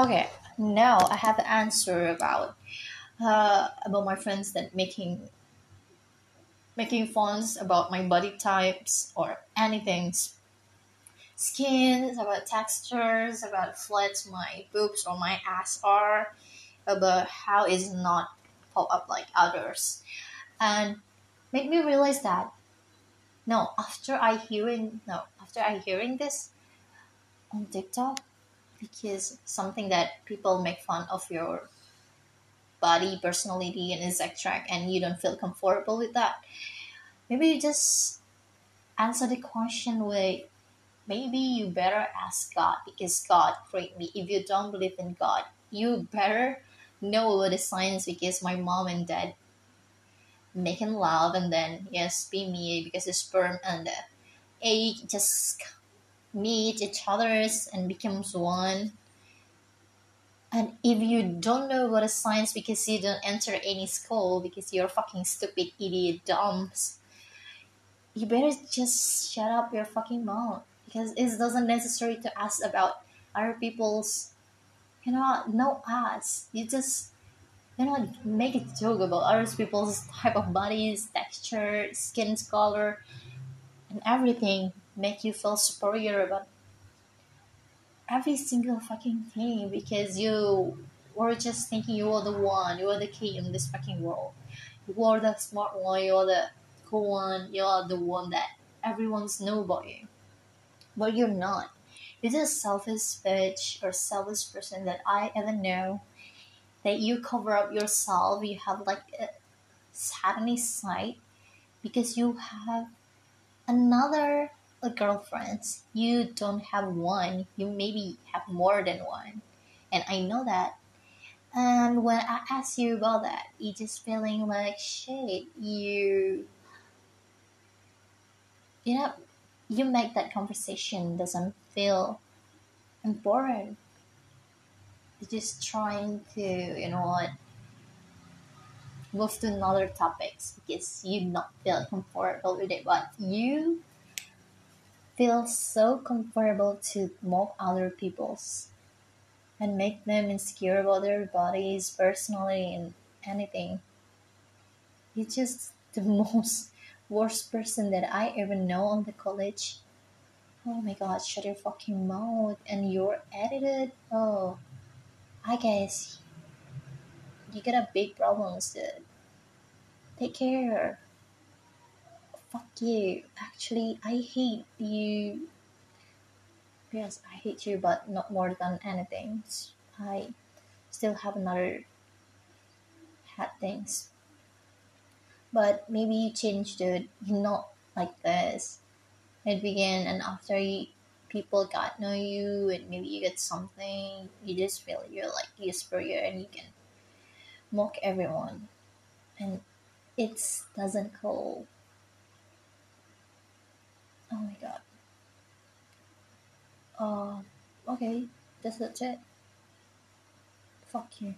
Okay, now I have an answer about uh, about my friends that making making funs about my body types or anything. Skins about textures about flat my boobs or my ass are about how it's not pop up like others. And made me realize that no after i hearing no after i hearing this on tiktok because something that people make fun of your body personality and etc and you don't feel comfortable with that. Maybe you just answer the question with maybe you better ask god because god created me. If you don't believe in god you better know about the science because my mom and dad making love and then yes be me because the sperm and the egg just meet each others and becomes one and if you don't know what is science because you don't enter any school because you're fucking stupid idiot dumps you better just shut up your fucking mouth because it doesn't necessary to ask about other people's you know no ask. You just you know make a joke about other people's type of bodies texture skin color and everything make you feel superior about every single fucking thing because you were just thinking you are the one, you are the king in this fucking world. You are the smart one, you are the cool one, you are the one that everyone's know about you. But you're not. You're just selfish bitch or selfish person that I ever know. That you cover up yourself, you have like a satanic side because you have another girlfriends. You don't have one, you maybe have more than one. And I know that. And when I ask you about that, you just feeling like shit. You, you know, you make that conversation doesn't feel important. You're just trying to, you know what, move to another topics because you not feel comfortable with it. But you feel so comfortable to mock other people's and make them insecure about their bodies, personally, and anything. You're just the most worst person that I ever know on the college. Oh my god, shut your fucking mouth and you're edited. Oh, I guess you got a big problems, dude. Take care you. Actually, I hate you. Yes, I hate you, but not more than anything. I still have another had things. But maybe you changed it. You're not like this. It began, and after you, people got know you, and maybe you get something, you just feel you're like you're superior, and you can mock everyone, and it doesn't go Oh my god. Uh, okay, that's it. Fuck you.